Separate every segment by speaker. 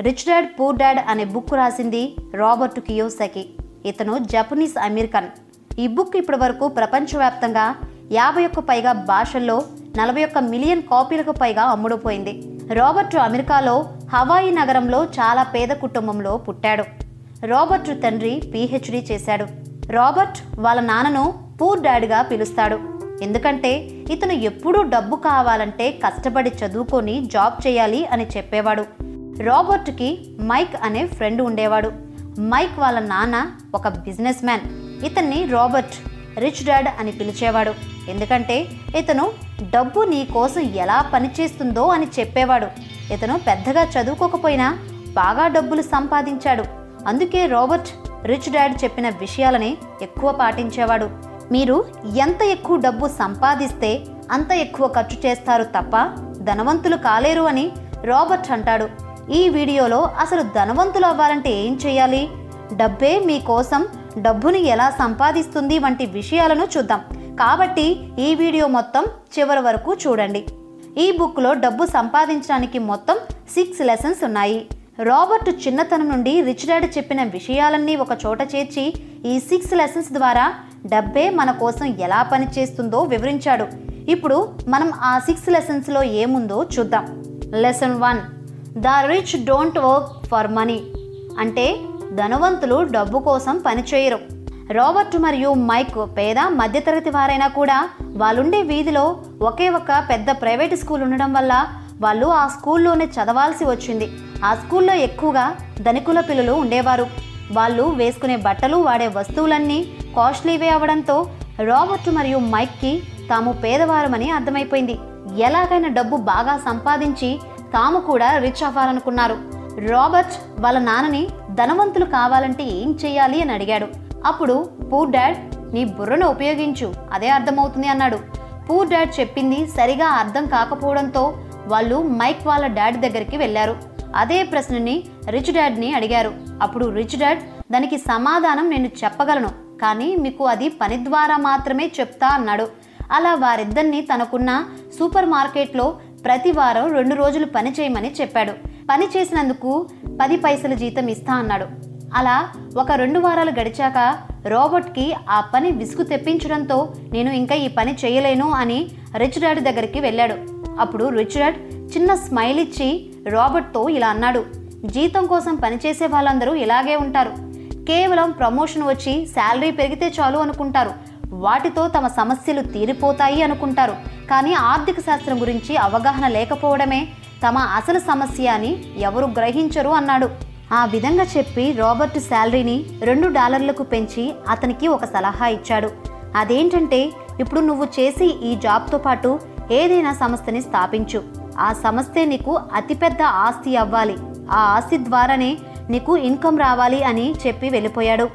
Speaker 1: Rich dad poor dad అనే book రాసింది Robert Kiyosaki. ఇతను జపనీస్ అమెరికన్. ఈ బుక్ ఇప్పటి వరకు ప్రపంచవ్యాప్తంగా యాభై ఒక్క పైగా భాషల్లో నలభై ఒక్క మిలియన్ కాపీలకు పైగా అమ్ముడుపోయింది. రాబర్ట్ అమెరికాలో హవాయి నగరంలో చాలా పేద కుటుంబంలో పుట్టాడు. రాబర్ట్ తండ్రి పిహెచ్డి చేశాడు. రాబర్ట్ వాళ్ళ నాన్నను పూర్ డాడ్గా పిలుస్తాడు. ఎందుకంటే ఇతను ఎప్పుడూ డబ్బు కావాలంటే కష్టపడి చదువుకొని జాబ్ చేయాలి అని చెప్పేవాడు. రాబర్ట్కి మైక్ అనే ఫ్రెండ్ ఉండేవాడు. మైక్ వాళ్ళ నాన్న ఒక బిజినెస్ మ్యాన్. ఇతన్ని రాబర్ట్ రిచ్ డాడ్ అని పిలిచేవాడు. ఎందుకంటే ఇతను డబ్బు నీ కోసం ఎలా పనిచేస్తుందో అని చెప్పేవాడు. ఇతను పెద్దగా చదువుకోకపోయినా బాగా డబ్బులు సంపాదించాడు. అందుకే రాబర్ట్ రిచ్ డాడ్ చెప్పిన విషయాలని ఎక్కువ పాటించేవాడు. మీరు ఎంత ఎక్కువ డబ్బు సంపాదిస్తే అంత ఎక్కువ ఖర్చు చేస్తారు తప్ప ధనవంతులు కాలేరు అని రాబర్ట్ అంటాడు. ఈ వీడియోలో అసలు ధనవంతులు అవ్వాలంటే ఏం చేయాలి? డబ్బే మీకోసం డబ్బుని ఎలా సంపాదిస్తుంది వంటి విషయాలను చూద్దాం. కాబట్టి ఈ వీడియో మొత్తం చివరి వరకు చూడండి. ఈ బుక్లో డబ్బు సంపాదించడానికి మొత్తం సిక్స్ లెసన్స్ ఉన్నాయి. రాబర్ట్ చిన్నతనం నుండి రిచ్ డాడ్ చెప్పిన విషయాలన్నీ ఒక చోట చేర్చి ఈ సిక్స్ లెసన్స్ ద్వారా డబ్బే మన కోసం ఎలా పనిచేస్తుందో వివరించాడు. ఇప్పుడు మనం ఆ సిక్స్ లెసన్స్లో ఏముందో చూద్దాం. Lesson one the rich don't work for money అంటే ధనవంతులు డబ్బు కోసం పనిచేయరు రాబర్ట్ మరియు మైక్ పేద మధ్యతరగతి వారైనా కూడా వాళ్ళుండే వీధిలో ఒకే ఒక పెద్ద ప్రైవేట్ స్కూల్ ఉండడం వల్ల వాళ్ళు ఆ స్కూల్లోనే చదవాల్సి వచ్చింది. ఆ స్కూల్లో ఎక్కువగా ధనికుల పిల్లలు ఉండేవారు. వాళ్ళు వేసుకునే బట్టలు వాడే వస్తువులన్నీ కాస్ట్లీవే అవడంతో రాబర్ట్ మరియు మైక్కి తాము పేదవారమని అర్థమైపోయింది. ఎలాగైనా డబ్బు బాగా సంపాదించి తాము కూడా రిచ్ అవ్వాలనుకున్నారు. రాబర్ట్ వాళ్ళ నాన్నని ధనవంతులు కావాలంటే ఏం చేయాలి అని అడిగాడు. అప్పుడు పూర్ డాడ్ నీ బుర్రను ఉపయోగించు. అదే అర్థమవుతుంది అన్నాడు. పూర్ డాడ్ చెప్పింది సరిగా అర్థం కాకపోవడంతో వాళ్ళు మైక్ వాళ్ళ డాడ్ దగ్గరికి వెళ్ళారు. అదే ప్రశ్నని రిచ్ డాడ్ని అడిగారు. అప్పుడు రిచ్ డాడ్ దానికి సమాధానం నేను చెప్పగలను కానీ మీకు అది పని ద్వారా మాత్రమే చెప్తా అన్నాడు. అలా వారిద్దరిని తనకున్న సూపర్ మార్కెట్లో ప్రతి వారం రెండు రోజులు పని చేయమని చెప్పాడు. పని చేసినందుకు పది పైసల జీతం ఇస్తా అన్నాడు. అలా ఒక రెండు వారాలు గడిచాక రోబోట్కి ఆ పని విసుగు తెప్పించడంతో నేను ఇంకా ఈ పని చేయలేను అని రిచ్ డాడ్ దగ్గరికి వెళ్ళాడు. అప్పుడు రిచ్ డాడ్ చిన్న స్మైల్ ఇచ్చి రాబర్ట్తో ఇలా అన్నాడు. జీతం కోసం పనిచేసే వాళ్ళందరూ ఇలాగే ఉంటారు. కేవలం ప్రమోషన్ వచ్చి శాలరీ పెరిగితే చాలు అనుకుంటారు. వాటితో తమ సమస్యలు తీరిపోతాయి అనుకుంటారు. కానీ ఆర్థిక శాస్త్రం గురించి అవగాహన లేకపోవడమే తమ అసలు సమస్య అని ఎవరు గ్రహించరు అన్నాడు. ఆ విధంగా చెప్పి రాబర్ట్ శాలరీని రెండు డాలర్లకు పెంచి అతనికి ఒక సలహా ఇచ్చాడు. అదేంటంటే ఇప్పుడు నువ్వు చేసి ఈ జాబ్తో పాటు ఏదైనా సంస్థని స్థాపించు. ఆ సంస్థే నీకు అతిపెద్ద ఆస్తి అవ్వాలి. ఆ ఆస్తి ద్వారానే నీకు ఇన్కమ్ రావాలి అని చెప్పి వెళ్ళిపోయాడు.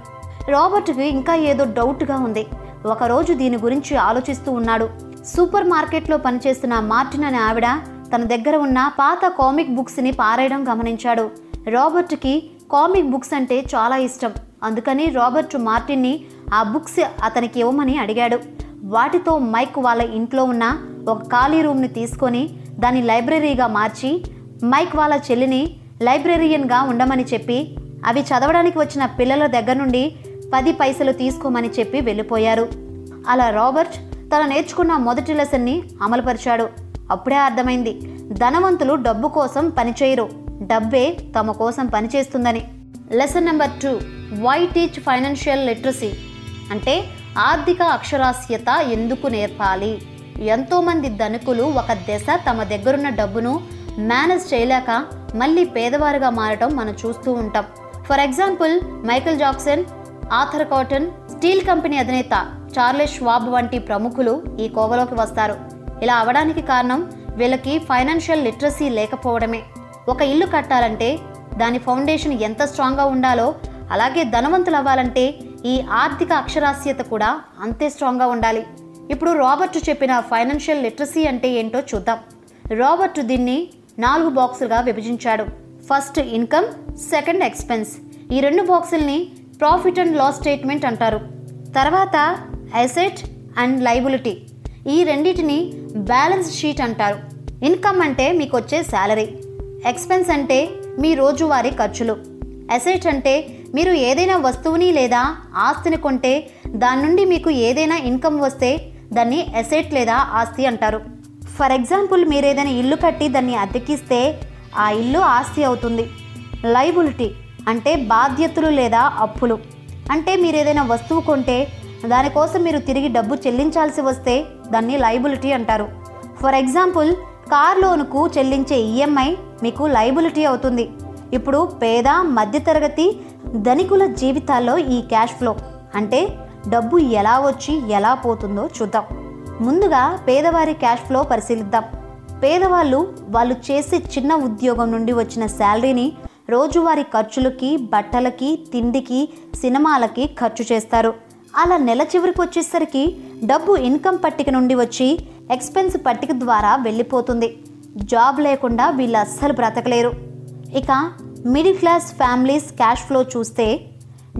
Speaker 1: రాబర్ట్కి ఇంకా ఏదో డౌట్గా ఉంది. ఒకరోజు దీని గురించి ఆలోచిస్తూ ఉన్నాడు. సూపర్ మార్కెట్లో పనిచేస్తున్న మార్టిన్ అనే ఆవిడ తన దగ్గర ఉన్న పాత కామిక్ బుక్స్ని పారేయడం గమనించాడు. రాబర్ట్కి కామిక్ బుక్స్ అంటే చాలా ఇష్టం. అందుకని రాబర్ట్ మార్టిన్ని ఆ బుక్స్ అతనికి ఇవ్వమని అడిగాడు. వాటితో మైక్ వాళ్ళ ఇంట్లో ఉన్న ఒక ఖాళీ రూమ్ని తీసుకొని దాన్ని లైబ్రరీగా మార్చి మైక్ వాళ్ళ చెల్లిని లైబ్రరీయన్గా ఉండమని చెప్పి అవి చదవడానికి వచ్చిన పిల్లల దగ్గర నుండి పది పైసలు తీసుకోమని చెప్పి వెళ్ళిపోయారు. అలా రాబర్ట్ తను నేర్చుకున్న మొదటి లెసన్ని అమలుపరిచాడు. అప్పుడే అర్థమైంది. ధనవంతులు డబ్బు కోసం పనిచేయరు. డబ్బే తమ కోసం పనిచేస్తుందని. Lesson number two why teach financial literacy? అంటే ఆర్థిక అక్షరాస్యత ఎందుకు నేర్పాలి? ఎంతోమంది ధనికులు ఒక దశ తమ దగ్గరున్న డబ్బును మేనేజ్ చేయలేక మళ్ళీ పేదవారుగా మారటం మనం చూస్తూ ఉంటాం. For example Michael Jackson Arthur Cotton steel company అధినేత చార్లెస్ ష్వాబ్ వంటి ప్రముఖులు ఈ కోవలోకి వస్తారు. ఇలా అవడానికి కారణం వీళ్ళకి ఫైనాన్షియల్ లిటరసీ లేకపోవడమే. ఒక ఇల్లు కట్టాలంటే దాని ఫౌండేషన్ ఎంత స్ట్రాంగ్గా ఉండాలో అలాగే ధనవంతులు అవ్వాలంటే ఈ ఆర్థిక అక్షరాస్యత కూడా అంతే స్ట్రాంగ్గా ఉండాలి. ఇప్పుడు రాబర్ట్ చెప్పిన ఫైనాన్షియల్ లిటరసీ అంటే ఏంటో చూద్దాం. రాబర్ట్ దీన్ని నాలుగు బాక్సులుగా విభజించాడు. First income second expense. ఈ రెండు బాక్సుల్ని ప్రాఫిట్ అండ్ లాస్ స్టేట్మెంట్ అంటారు. తర్వాత అసెట్ అండ్ లైబిలిటీ ఈ రెండింటిని బ్యాలెన్స్ షీట్ అంటారు. ఇన్కమ్ అంటే మీకు వచ్చే శాలరీ. ఎక్స్పెన్స్ అంటే మీ రోజువారీ ఖర్చులు. అసెట్ అంటే మీరు ఏదైనా వస్తువుని లేదా ఆస్తిని కొంటే దాని నుండి మీకు ఏదైనా ఇన్కమ్ వస్తే దాన్ని అసెట్ లేదా ఆస్తి అంటారు. ఫర్ ఎగ్జాంపుల్ మీరు ఏదైనా ఇల్లు కట్టి దాన్ని అద్దెకిస్తే ఆ ఇల్లు ఆస్తి అవుతుంది. లైబిలిటీ అంటే బాధ్యతలు లేదా అప్పులు. అంటే మీరు ఏదైనా వస్తువు కొంటే దానికోసం మీరు తిరిగి డబ్బు చెల్లించాల్సి వస్తే దాన్ని లైబిలిటీ అంటారు. ఫర్ ఎగ్జాంపుల్ కార్ లోనుకు చెల్లించే ఈఎంఐ మీకు లైబిలిటీ అవుతుంది. ఇప్పుడు పేద మధ్యతరగతి ధనికుల జీవితాల్లో ఈ క్యాష్ ఫ్లో అంటే డబ్బు ఎలా వచ్చి ఎలా పోతుందో చూద్దాం. ముందుగా పేదవారి క్యాష్ ఫ్లో పరిశీలిద్దాం. పేదవాళ్ళు వాళ్ళు చేసే చిన్న ఉద్యోగం నుండి వచ్చిన శాలరీని రోజువారీ ఖర్చులకి బట్టలకి తిండికి సినిమాలకి ఖర్చు చేస్తారు. అలా నెల చివరికి వచ్చేసరికి డబ్బు ఇన్కమ్ పట్టిక నుండి వచ్చి ఎక్స్పెన్స్ పట్టిక ద్వారా వెళ్ళిపోతుంది. జాబ్ లేకుండా వీళ్ళు అస్సలు బ్రతకలేరు. ఇక middle class families cash flow చూస్తే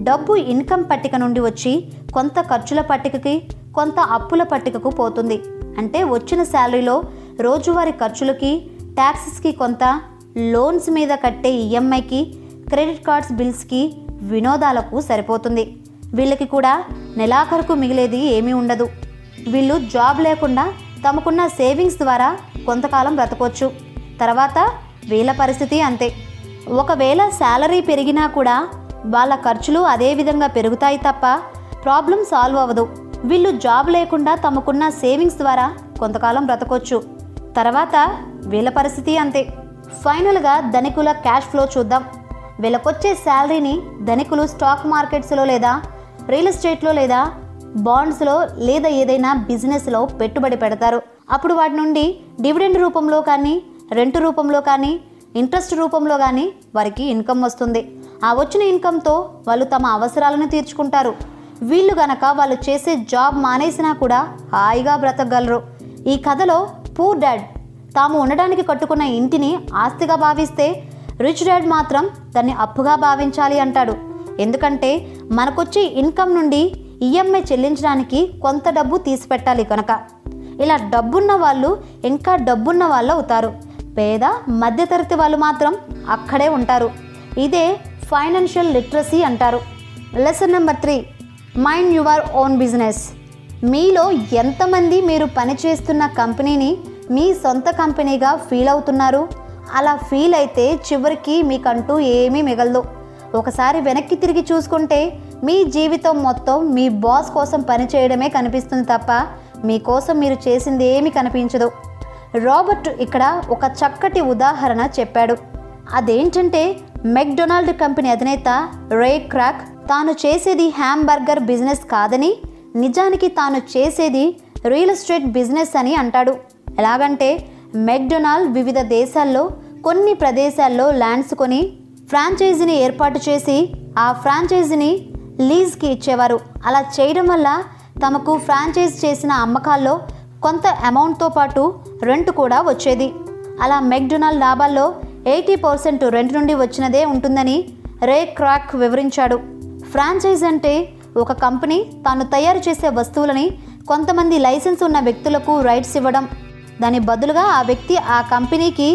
Speaker 1: డబ్బు ఇన్కమ్ పట్టిక నుండి వచ్చి కొంత ఖర్చుల పట్టికకి కొంత అప్పుల పట్టికకు పోతుంది. అంటే వచ్చిన శాలరీలో రోజువారీ ఖర్చులకి ట్యాక్సెస్కి కొంత లోన్స్ మీద కట్టే ఈఎంఐకి క్రెడిట్ కార్డ్స్ బిల్స్కి వినోదాలకు సరిపోతుంది. వీళ్ళకి కూడా నెలాఖరుకు మిగిలేది ఏమీ ఉండదు. వీళ్ళు జాబ్ లేకుండా తమకున్న సేవింగ్స్ ద్వారా కొంతకాలం బ్రతకొచ్చు. తర్వాత వీళ్ళ పరిస్థితి అంతే. ఒకవేళ శాలరీ పెరిగినా కూడా వాళ్ళ ఖర్చులు అదే విధంగా పెరుగుతాయి తప్ప ప్రాబ్లం సాల్వ్ అవ్వదు. వీళ్ళు జాబ్ లేకుండా తమకున్న సేవింగ్స్ ద్వారా కొంతకాలం బ్రతకొచ్చు. తర్వాత వీళ్ళ పరిస్థితి అంతే. ఫైనల్గా ధనికుల క్యాష్ ఫ్లో చూద్దాం. వీళ్ళకొచ్చే శాలరీని ధనికులు స్టాక్ మార్కెట్స్లో లేదా రియల్ ఎస్టేట్లో లేదా బాండ్స్లో లేదా ఏదైనా బిజినెస్లో పెట్టుబడి పెడతారు. అప్పుడు వాటి నుండి డివిడెండ్ రూపంలో కానీ రెంట్ రూపంలో కానీ ఇంట్రెస్ట్ రూపంలో కానీ వారికి ఇన్కమ్ వస్తుంది. ఆ వచ్చిన ఇన్కమ్తో వాళ్ళు తమ అవసరాలను తీర్చుకుంటారు. వీళ్ళు గనక వాళ్ళు చేసే జాబ్ మానేసినా కూడా హాయిగా బ్రతకగలరు. ఈ కథలో పూర్ డాడ్ తాము ఉండడానికి కట్టుకున్న ఇంటిని ఆస్తిగా భావిస్తే రిచ్ డాడ్ మాత్రం దాన్ని అప్పుగా భావించాలి అంటాడు. ఎందుకంటే మనకొచ్చే ఇన్కమ్ నుండి ఈఎంఐ చెల్లించడానికి కొంత డబ్బు తీసి పెట్టాలి కనుక. ఇలా డబ్బున్న వాళ్ళు ఇంకా డబ్బున్న వాళ్ళు అవుతారు. పేద మధ్యతరగతి వాళ్ళు మాత్రం అక్కడే ఉంటారు. ఇదే ఫైనాన్షియల్ లిటరసీ అంటారు. Lesson number three mind your own business. మీలో ఎంతమంది మీరు పనిచేస్తున్న కంపెనీని మీ సొంత కంపెనీగా ఫీల్ అవుతున్నారు? అలా ఫీల్ అయితే చివరికి మీకంటూ ఏమీ మిగలదు. ఒకసారి వెనక్కి తిరిగి చూసుకుంటే మీ జీవితం మొత్తం మీ బాస్ కోసం పనిచేయడమే కనిపిస్తుంది తప్ప మీకోసం మీరు చేసింది ఏమి కనిపించదు. రాబర్ట్ ఇక్కడ ఒక చక్కటి ఉదాహరణ చెప్పాడు. అదేంటంటే మెక్డొనాల్డ్ కంపెనీ అధినేత రే క్రాక్ తాను చేసేది హ్యాంబర్గర్ బిజినెస్ కాదని నిజానికి తాను చేసేది రియల్ ఎస్టేట్ బిజినెస్ అని అంటాడు. ఎలాగంటే మెక్డొనాల్డ్ వివిధ దేశాల్లో కొన్ని ప్రదేశాల్లో ల్యాండ్స్ కొని ఫ్రాంచైజీని ఏర్పాటు చేసి ఆ ఫ్రాంచైజీని లీజ్కి ఇచ్చేవారు. అలా చేయడం వల్ల తమకు ఫ్రాంచైజ్ చేసిన అమ్మకాల్లో కొంత అమౌంట్తో పాటు రెంట్ కూడా వచ్చేది. అలా మెక్డొనాల్డ్ లాభాల్లో ఎయిటీ పర్సెంట్ రెంట్ నుండి వచ్చినదే ఉంటుందని రే క్రాక్ వివరించాడు. ఫ్రాంచైజ్ అంటే ఒక కంపెనీ తాను తయారు చేసే వస్తువులని కొంతమంది లైసెన్స్ ఉన్న వ్యక్తులకు రైట్స్ ఇవ్వడం. దాని బదులుగా ఆ వ్యక్తి ఆ కంపెనీకి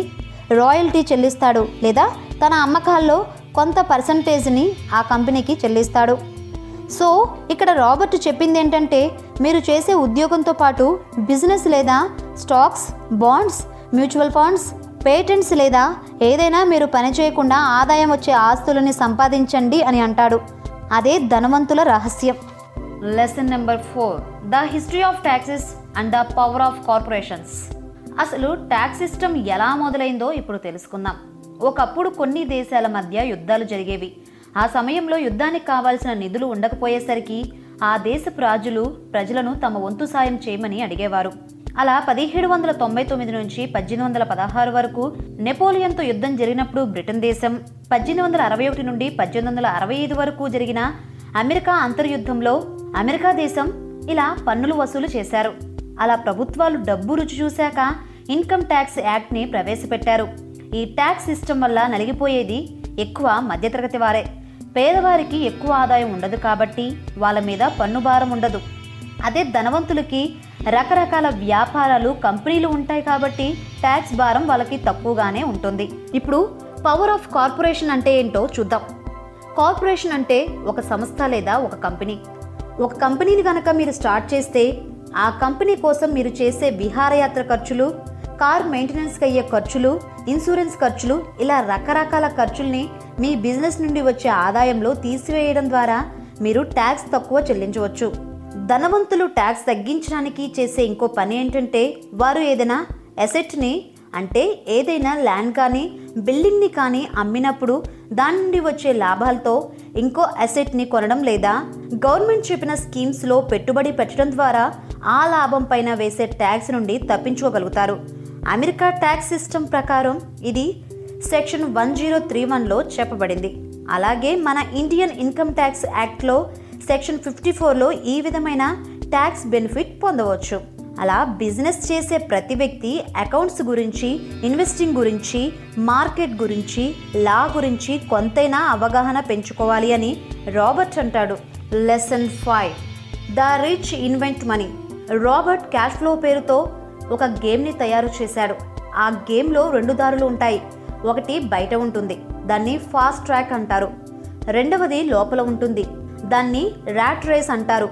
Speaker 1: రాయల్టీ చెల్లిస్తాడు లేదా తన అమ్మకాల్లో కొంత పర్సంటేజ్ని ఆ కంపెనీకి చెల్లిస్తాడు. సో ఇక్కడ రాబర్ట్ చెప్పింది ఏంటంటే మీరు చేసే ఉద్యోగంతో పాటు బిజినెస్ లేదా stocks bonds mutual funds patents లేదా ఏదైనా మీరు పని చేయకుండా ఆదాయం వచ్చే ఆస్తులని సంపాదించండి అని అంటాడు. అదే ధనవంతుల రహస్యం. Lesson number four the history of taxes and the power of corporations అసలు ట్యాక్స్ సిస్టమ్ ఎలా మొదలైందో ఇప్పుడు తెలుసుకుందాం. ఒకప్పుడు కొన్ని దేశాల మధ్య యుద్ధాలు జరిగేవి. ఆ సమయంలో యుద్ధానికి కావాల్సిన నిధులు ఉండకపోయేసరికి ఆ దేశపు రాజులు ప్రజలను తమ వంతు సాయం చేయమని అడిగేవారు. అలా పదిహేడు వందల తొంభై తొమ్మిది నుంచి పద్దెనిమిది వందల పదహారు వరకు నెపోలియన్తో యుద్ధం జరిగినప్పుడు బ్రిటన్ దేశం పద్దెనిమిది వందల అరవై ఒకటి నుండి పద్దెనిమిది వందల అరవై ఐదు వరకు జరిగిన అమెరికా అంతర్యుద్ధంలో అమెరికా దేశం ఇలా పన్నులు వసూలు చేశారు. అలా ప్రభుత్వాలు డబ్బు రుచి చూశాక ఇన్కమ్ ట్యాక్స్ యాక్ట్ని ప్రవేశపెట్టారు. ఈ ట్యాక్స్ సిస్టమ్ వల్ల నలిగిపోయేది ఎక్కువ మధ్యతరగతి వారే. పేదవారికి ఎక్కువ ఆదాయం ఉండదు కాబట్టి వాళ్ళ మీద పన్ను భారం ఉండదు. అదే ధనవంతులకి రకరకాల వ్యాపారాలు కంపెనీలు ఉంటాయి కాబట్టి ట్యాక్స్ భారం వాళ్ళకి తక్కువగానే ఉంటుంది. ఇప్పుడు పవర్ ఆఫ్ కార్పొరేషన్ అంటే ఏంటో చూద్దాం. కార్పొరేషన్ అంటే ఒక సంస్థ లేదా ఒక కంపెనీ. ఒక కంపెనీని కనుక మీరు స్టార్ట్ చేస్తే ఆ కంపెనీ కోసం మీరు చేసే విహారయాత్ర ఖర్చులు కార్ మెయింటెనెన్స్కి అయ్యే ఖర్చులు ఇన్సూరెన్స్ ఖర్చులు ఇలా రకరకాల ఖర్చుల్ని మీ బిజినెస్ నుండి వచ్చే ఆదాయంలో తీసివేయడం ద్వారా మీరు ట్యాక్స్ తక్కువ చెల్లించవచ్చు. ధనవంతులు ట్యాక్స్ తగ్గించడానికి చేసే ఇంకో పని ఏంటంటే వారు ఏదైనా ఎసెట్ని అంటే ఏదైనా ల్యాండ్ కానీ బిల్డింగ్ని కానీ అమ్మినప్పుడు దాని నుండి వచ్చే లాభాలతో ఇంకో అసెట్ని కొనడం లేదా గవర్నమెంట్ చెప్పిన స్కీమ్స్లో పెట్టుబడి పెట్టడం ద్వారా ఆ లాభం పైన వేసే ట్యాక్స్ నుండి తప్పించుకోగలుగుతారు. అమెరికా ట్యాక్స్ సిస్టమ్ ప్రకారం ఇది సెక్షన్ వన్ జీరో త్రీ వన్లో చెప్పబడింది. అలాగే మన ఇండియన్ ఇన్కమ్ ట్యాక్స్ యాక్ట్లో సెక్షన్ ఫిఫ్టీ ఫోర్లో ఈ విధమైన ట్యాక్స్ బెనిఫిట్ పొందవచ్చు. అలా బిజినెస్ చేసే ప్రతి వ్యక్తి అకౌంట్స్ గురించి ఇన్వెస్టింగ్ గురించి మార్కెట్ గురించి లా గురించి కొంతైనా అవగాహన పెంచుకోవాలి అని రాబర్ట్ అంటాడు. Lesson five. The rich invent money. Robert cash flow పేరుతో ఒక గేమ్ని తయారు చేశాడు. ఆ గేమ్లో రెండు దారులు ఉంటాయి. ఒకటి బయట ఉంటుంది. దాన్ని ఫాస్ట్ ట్రాక్ అంటారు. రెండవది లోపల ఉంటుంది. దాన్ని ర్యాట్ రేస్ అంటారు.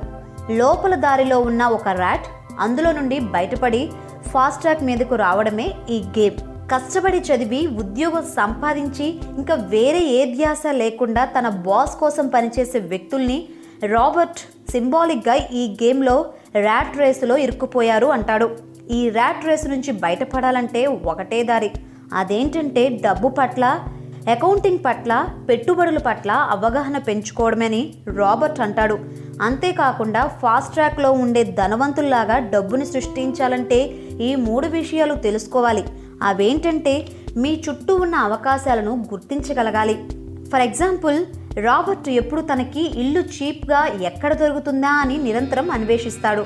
Speaker 1: లోపల దారిలో ఉన్న ఒక ర్యాట్ అందులో నుండి బయటపడి ఫాస్ట్ ట్రాక్ మీదకు రావడమే ఈ గేమ్. కష్టపడి చదివి ఉద్యోగం సంపాదించి ఇంకా వేరే ఏ ధ్యాస లేకుండా తన బాస్ కోసం పనిచేసే వ్యక్తుల్ని రాబర్ట్ సింబాలిక్గా ఈ గేమ్లో ర్యాట్ రేసులో ఇరుక్కుపోయారు అంటాడు. ఈ ర్యాట్ రేసు నుంచి బయటపడాలంటే ఒకటే దారి. అదేంటంటే డబ్బు పట్ల అకౌంటింగ్ పట్ల పెట్టుబడుల పట్ల అవగాహన పెంచుకోవడమని రాబర్ట్ అంటాడు. అంతేకాకుండా ఫాస్ట్ ట్రాక్లో ఉండే ధనవంతుల్లాగా డబ్బుని సృష్టించాలంటే ఈ మూడు విషయాలు తెలుసుకోవాలి. అవేంటంటే మీ చుట్టూ ఉన్న అవకాశాలను గుర్తించగలగాలి. ఫర్ ఎగ్జాంపుల్ రాబర్ట్ ఎప్పుడు తనకి ఇల్లు చీప్గా ఎక్కడ దొరుకుతుందా అని నిరంతరం అన్వేషిస్తాడు.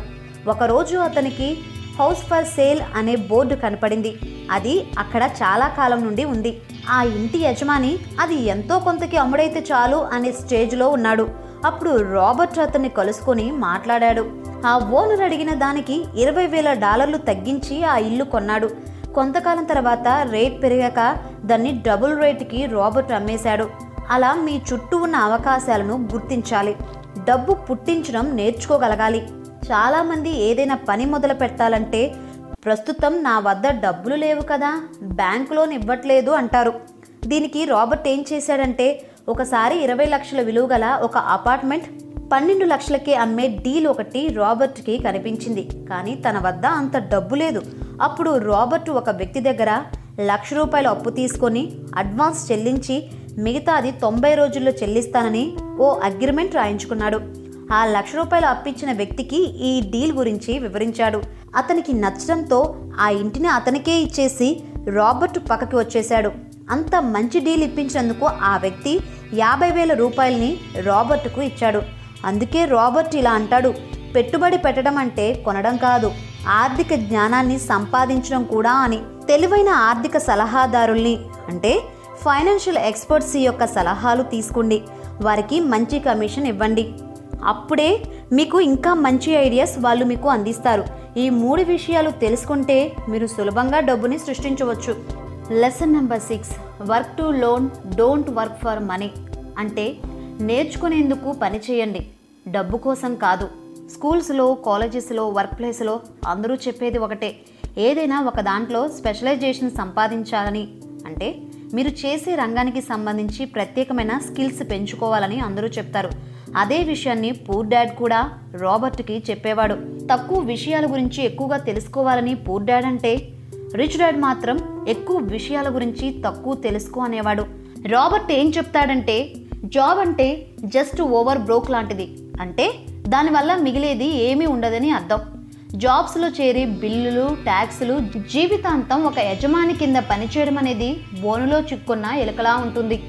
Speaker 1: ఒకరోజు అతనికి హౌస్ ఫర్ సేల్ అనే బోర్డు కనపడింది. అది అక్కడ చాలా కాలం నుండి ఉంది. ఆ ఇంటి యజమాని అది ఎంతో కొంతకి అమ్ముడైతే చాలు అనే స్టేజ్లో ఉన్నాడు. అప్పుడు రాబర్ట్ అతన్ని కలుసుకొని మాట్లాడాడు. ఆ ఓనర్ అడిగిన దానికి ఇరవై వేల డాలర్లు తగ్గించి ఆ ఇల్లు కొన్నాడు. కొంతకాలం తర్వాత రేట్ పెరిగాక దాన్ని డబుల్ రేట్కి రాబర్ట్ అమ్మేశాడు. అలా మీ చుట్టూ ఉన్న అవకాశాలను గుర్తించాలి. డబ్బు పుట్టించడం నేర్చుకోగలగాలి. చాలామంది ఏదైనా పని మొదలు పెట్టాలంటే ప్రస్తుతం నా వద్ద డబ్బులు లేవు కదా బ్యాంక్ లోన్ ఇవ్వట్లేదు అంటారు. దీనికి రాబర్ట్ ఏం చేశాడంటే ఒకసారి ఇరవై లక్షల విలువ గల ఒక అపార్ట్మెంట్ పన్నెండు లక్షలకే అమ్మే డీల్ ఒకటి రాబర్ట్కి కనిపించింది. కానీ తన వద్ద అంత డబ్బు లేదు. అప్పుడు రాబర్ట్ ఒక వ్యక్తి దగ్గర లక్ష రూపాయలు అప్పు తీసుకొని అడ్వాన్స్ చెల్లించి మిగతాది తొంభై రోజుల్లో చెల్లిస్తానని ఓ అగ్రిమెంట్ రాయించుకున్నాడు. ఆ లక్ష రూపాయలు అప్పించిన వ్యక్తికి ఈ డీల్ గురించి వివరించాడు. అతనికి నచ్చడంతో ఆ ఇంటిని అతనికే ఇచ్చేసి రాబర్ట్ పక్కకి వచ్చేశాడు. అంత మంచి డీల్ ఇప్పించినందుకు ఆ వ్యక్తి యాభై వేల రూపాయలని రాబర్ట్కు ఇచ్చాడు. అందుకే రాబర్ట్ ఇలా అంటాడు పెట్టుబడి పెట్టడం అంటే కొనడం కాదు ఆర్థిక జ్ఞానాన్ని సంపాదించడం కూడా అని. తెలివైన ఆర్థిక సలహాదారుల్ని అంటే ఫైనాన్షియల్ ఎక్స్పర్ట్స్ యొక్క సలహాలు తీసుకోండి. వారికి మంచి కమిషన్ ఇవ్వండి. అప్పుడే మీకు ఇంకా మంచి ఐడియాస్ వాళ్ళు మీకు అందిస్తారు. ఈ మూడు విషయాలు తెలుసుకుంటే మీరు సులభంగా డబ్బుని సృష్టించవచ్చు. Lesson number six work to learn don't work for money అంటే నేర్చుకునేందుకు పని చేయండి. డబ్బు కోసం కాదు. స్కూల్స్లో కాలేజెస్లో వర్క్ ప్లేస్లో అందరూ చెప్పేది ఒకటే. ఏదైనా ఒక దాంట్లో స్పెషలైజేషన్ సంపాదించాలని. అంటే మీరు చేసే రంగానికి సంబంధించి ప్రత్యేకమైన స్కిల్స్ పెంచుకోవాలని అందరూ చెప్తారు. అదే విషయాన్ని పూర్ డాడ్ కూడా రాబర్ట్కి చెప్పేవాడు. తక్కువ విషయాల గురించి ఎక్కువగా తెలుసుకోవాలని పూర్ డాడ్ అంటే రిచ్ డాడ్ మాత్రం ఎక్కువ విషయాల గురించి తక్కువ తెలుసుకో అనేవాడు. రాబర్ట్ ఏం చెప్తాడంటే జాబ్ అంటే జస్ట్ ఓవర్ బ్రోక్ లాంటిది. అంటే దానివల్ల మిగిలేది ఏమీ ఉండదని అర్థం. జాబ్స్లో చేరి బిల్లులు ట్యాక్సులు జీవితాంతం ఒక యజమాని కింద పనిచేయడం అనేది బోనులో చిక్కున్న ఎలుకలా ఉంటుంది.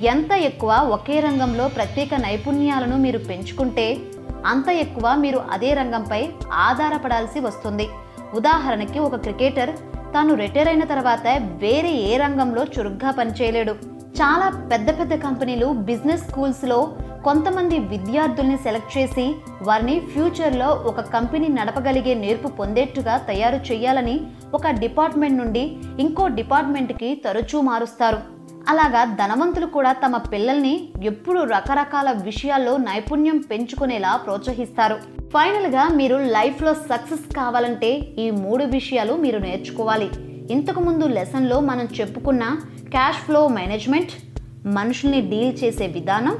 Speaker 1: ఎంత ఎక్కువ ఒకే రంగంలో ప్రత్యేక నైపుణ్యాలను మీరు పెంచుకుంటే అంత ఎక్కువ మీరు అదే రంగంపై ఆధారపడాల్సి వస్తుంది. ఉదాహరణకి ఒక క్రికెటర్ తాను రిటైర్ అయిన తర్వాత వేరే ఏ రంగంలో చురుగ్గా పనిచేయలేడు. చాలా పెద్ద పెద్ద కంపెనీలు బిజినెస్ స్కూల్స్లో కొంతమంది విద్యార్థుల్ని సెలెక్ట్ చేసి వారిని ఫ్యూచర్లో ఒక కంపెనీ నడపగలిగే నేర్పు పొందేట్టుగా తయారు చేయాలని ఒక డిపార్ట్మెంట్ నుండి ఇంకో డిపార్ట్మెంట్కి తరచూ మారుస్తారు. అలాగా ధనవంతులు కూడా తమ పిల్లల్ని ఎప్పుడు రకరకాల విషయాల్లో నైపుణ్యం పెంచుకునేలా ప్రోత్సహిస్తారు. ఫైనల్గా మీరు లైఫ్లో సక్సెస్ కావాలంటే ఈ మూడు విషయాలు మీరు నేర్చుకోవాలి. ఇంతకుముందు లెసన్లో మనం చెప్పుకున్న క్యాష్ ఫ్లో మేనేజ్మెంట్ మనుషుల్ని డీల్ చేసే విధానం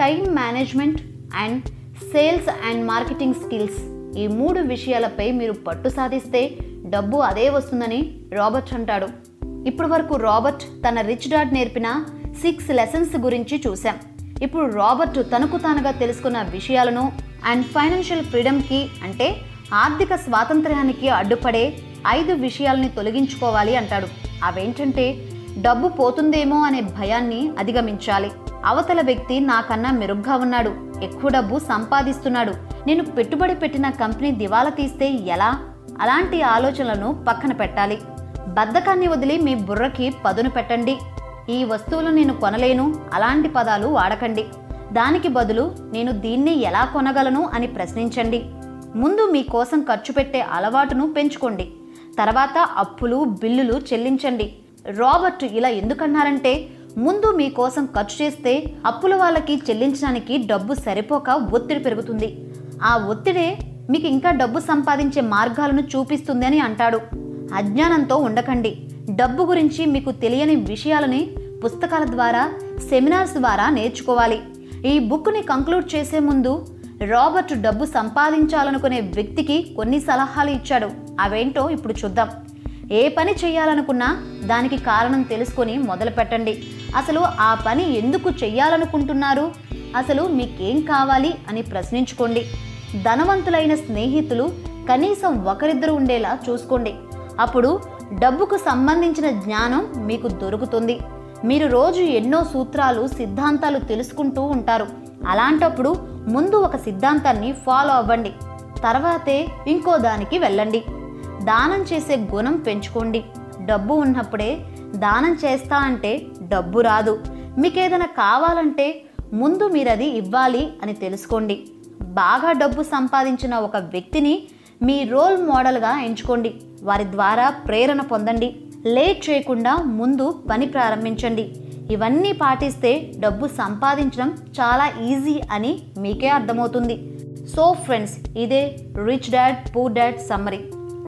Speaker 1: time management and sales and marketing skills ఈ మూడు విషయాలపై మీరు పట్టు సాధిస్తే డబ్బు అదే వస్తుందని రాబర్ట్ అంటాడు. ఇప్పటి వరకు రాబర్ట్ తన రిచ్ డాడ్ నేర్పిన సిక్స్ లెసన్స్ గురించి చూశాం. ఇప్పుడు రాబర్ట్ తనకు తానుగా తెలుసుకున్న విషయాలను అండ్ ఫైనాన్షియల్ ఫ్రీడమ్కి అంటే ఆర్థిక స్వాతంత్ర్యానికి అడ్డుపడే ఐదు విషయాల్ని తొలగించుకోవాలి అంటాడు. అవేంటంటే డబ్బు పోతుందేమో అనే భయాన్ని అధిగమించాలి. అవతల వ్యక్తి నాకన్నా మెరుగ్గా ఉన్నాడు ఎక్కువ డబ్బు సంపాదిస్తున్నాడు నేను పెట్టుబడి పెట్టిన కంపెనీ దివాలా తీస్తే ఎలా? అలాంటి ఆలోచనలను పక్కన పెట్టాలి. బద్ధకాన్ని వదిలి మీ బుర్రకి పదును పెట్టండి. ఈ వస్తువులు నేను కొనలేను అలాంటి పదాలు వాడకండి. దానికి బదులు నేను దీన్ని ఎలా కొనగలను అని ప్రశ్నించండి. ముందు మీకోసం ఖర్చు పెట్టే అలవాటును పెంచుకోండి. తర్వాత అప్పులు బిల్లులు చెల్లించండి. రాబర్ట్ ఇలా ఎందుకన్నారంటే ముందు మీకోసం ఖర్చు చేస్తే అప్పుల వాళ్ళకి చెల్లించడానికి డబ్బు సరిపోక ఒత్తిడి పెరుగుతుంది. ఆ ఒత్తిడే మీకు ఇంకా డబ్బు సంపాదించే మార్గాలను చూపిస్తుంది అని అంటాడు. అజ్ఞానంతో ఉండకండి. డబ్బు గురించి మీకు తెలియని విషయాలని పుస్తకాల ద్వారా సెమినార్స్ ద్వారా నేర్చుకోవాలి. ఈ బుక్ని కంక్లూడ్ చేసే ముందు రాబర్ట్ డబ్బు సంపాదించాలనుకునే వ్యక్తికి కొన్ని సలహాలు ఇచ్చాడు. అవేంటో ఇప్పుడు చూద్దాం. ఏ పని చేయాలనుకున్నా దానికి కారణం తెలుసుకొని మొదలు పెట్టండి. అసలు ఆ పని ఎందుకు చెయ్యాలనుకుంటున్నారు? అసలు మీకేం కావాలి అని ప్రశ్నించుకోండి. ధనవంతులైన స్నేహితులు కనీసం ఒకరిద్దరు ఉండేలా చూసుకోండి. అప్పుడు డబ్బుకు సంబంధించిన జ్ఞానం మీకు దొరుకుతుంది. మీరు రోజు ఎన్నో సూత్రాలు సిద్ధాంతాలు తెలుసుకుంటూ ఉంటారు. అలాంటప్పుడు ముందు ఒక సిద్ధాంతాన్ని ఫాలో అవ్వండి. తర్వాతే ఇంకో దానికి వెళ్ళండి. దానం చేసే గుణం పెంచుకోండి. డబ్బు ఉన్నప్పుడే దానం చేస్తా అంటే డబ్బు రాదు. మీకేదైనా కావాలంటే ముందు మీరది ఇవ్వాలి అని తెలుసుకోండి. బాగా డబ్బు సంపాదించిన ఒక వ్యక్తిని మీ రోల్ మోడల్గా ఎంచుకోండి. వారి ద్వారా ప్రేరణ పొందండి. లేట్ చేయకుండా ముందు పని ప్రారంభించండి. ఇవన్నీ పాటిస్తే డబ్బు సంపాదించడం చాలా ఈజీ అని మీకే అర్థమవుతుంది. సో ఫ్రెండ్స్ ఇదే rich dad poor dad summary.